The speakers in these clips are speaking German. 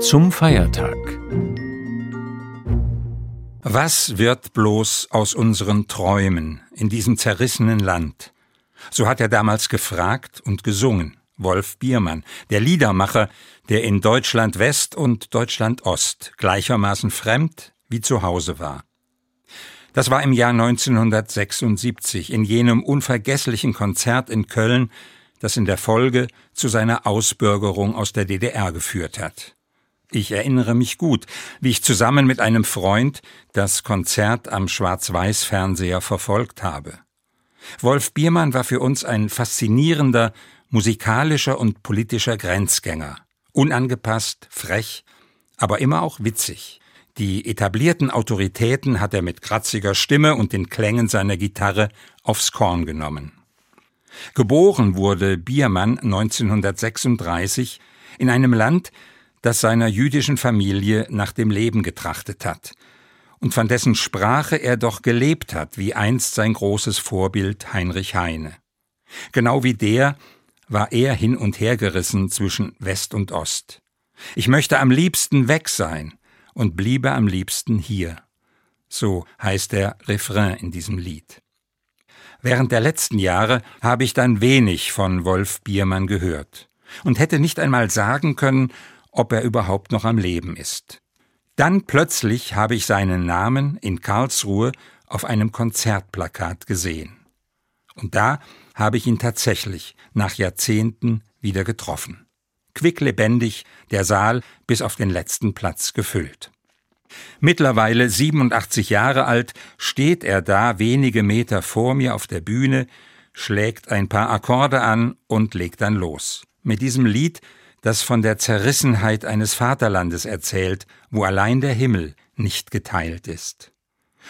Zum Feiertag. Was wird bloß aus unseren Träumen in diesem zerrissenen Land? So hat er damals gefragt und gesungen. Wolf Biermann, der Liedermacher, der in Deutschland West und Deutschland Ost gleichermaßen fremd wie zu Hause war. Das war im Jahr 1976 in jenem unvergesslichen Konzert in Köln, das in der Folge zu seiner Ausbürgerung aus der DDR geführt hat. Ich erinnere mich gut, wie ich zusammen mit einem Freund das Konzert am Schwarz-Weiß-Fernseher verfolgt habe. Wolf Biermann war für uns ein faszinierender, musikalischer und politischer Grenzgänger. Unangepasst, frech, aber immer auch witzig. Die etablierten Autoritäten hat er mit kratziger Stimme und den Klängen seiner Gitarre aufs Korn genommen. Geboren wurde Biermann 1936 in einem Land, das seiner jüdischen Familie nach dem Leben getrachtet hat und von dessen Sprache er doch gelebt hat, wie einst sein großes Vorbild Heinrich Heine. Genau wie der war er hin und her gerissen zwischen West und Ost. Ich möchte am liebsten weg sein und bliebe am liebsten hier. So heißt der Refrain in diesem Lied. Während der letzten Jahre habe ich dann wenig von Wolf Biermann gehört und hätte nicht einmal sagen können, ob er überhaupt noch am Leben ist. Dann plötzlich habe ich seinen Namen in Karlsruhe auf einem Konzertplakat gesehen. Und da habe ich ihn tatsächlich nach Jahrzehnten wieder getroffen. Quicklebendig, der Saal bis auf den letzten Platz gefüllt. Mittlerweile 87 Jahre alt, steht er da wenige Meter vor mir auf der Bühne, schlägt ein paar Akkorde an und legt dann los. Mit diesem Lied das von der Zerrissenheit eines Vaterlandes erzählt, wo allein der Himmel nicht geteilt ist.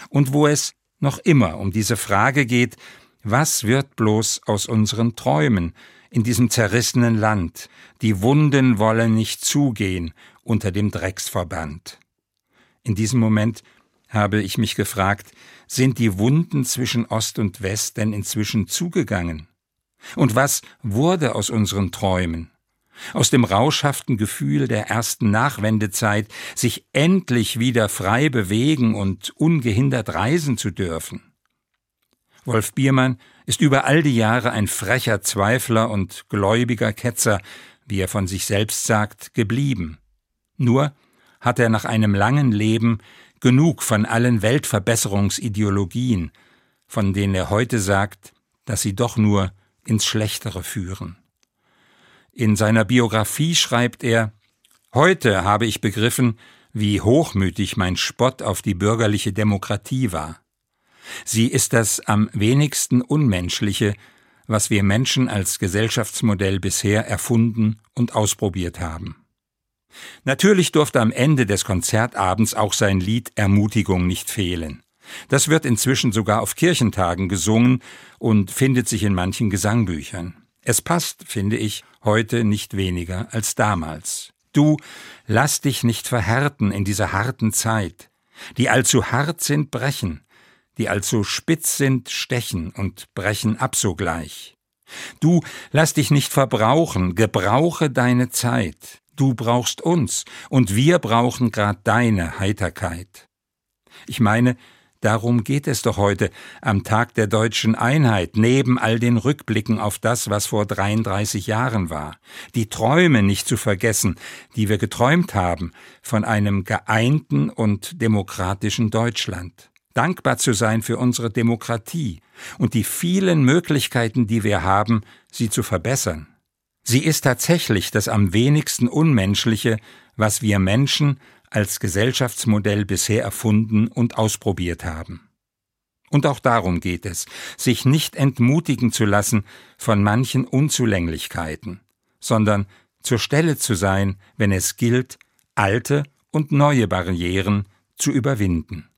Und wo es noch immer um diese Frage geht, was wird bloß aus unseren Träumen in diesem zerrissenen Land? Die Wunden wollen nicht zugehen unter dem Drecksverband. In diesem Moment habe ich mich gefragt, sind die Wunden zwischen Ost und West denn inzwischen zugegangen? Und was wurde aus unseren Träumen? Aus dem rauschhaften Gefühl der ersten Nachwendezeit, sich endlich wieder frei bewegen und ungehindert reisen zu dürfen. Wolf Biermann ist über all die Jahre ein frecher Zweifler und gläubiger Ketzer, wie er von sich selbst sagt, geblieben. Nur hat er nach einem langen Leben genug von allen Weltverbesserungsideologien, von denen er heute sagt, dass sie doch nur ins Schlechtere führen. In seiner Biografie schreibt er Heute habe ich begriffen, wie hochmütig mein Spott auf die bürgerliche Demokratie war. Sie ist das am wenigsten Unmenschliche, was wir Menschen als Gesellschaftsmodell bisher erfunden und ausprobiert haben. Natürlich durfte am Ende des Konzertabends auch sein Lied Ermutigung nicht fehlen. Das wird inzwischen sogar auf Kirchentagen gesungen und findet sich in manchen Gesangbüchern. Es passt, finde ich, heute nicht weniger als damals. Du, lass dich nicht verhärten in dieser harten Zeit. Die allzu hart sind, brechen, die allzu spitz sind, stechen und brechen ab sogleich. Du, lass dich nicht verbrauchen, gebrauche deine Zeit. Du brauchst uns, und wir brauchen grad deine Heiterkeit. Ich meine, Darum geht es doch heute am Tag der deutschen Einheit, neben all den Rückblicken auf das, was vor 33 Jahren war. Die Träume nicht zu vergessen, die wir geträumt haben von einem geeinten und demokratischen Deutschland. Dankbar zu sein für unsere Demokratie und die vielen Möglichkeiten, die wir haben, sie zu verbessern. Sie ist tatsächlich das am wenigsten Unmenschliche, was wir Menschen als Gesellschaftsmodell bisher erfunden und ausprobiert haben. Und auch darum geht es, sich nicht entmutigen zu lassen von manchen Unzulänglichkeiten, sondern zur Stelle zu sein, wenn es gilt, alte und neue Barrieren zu überwinden.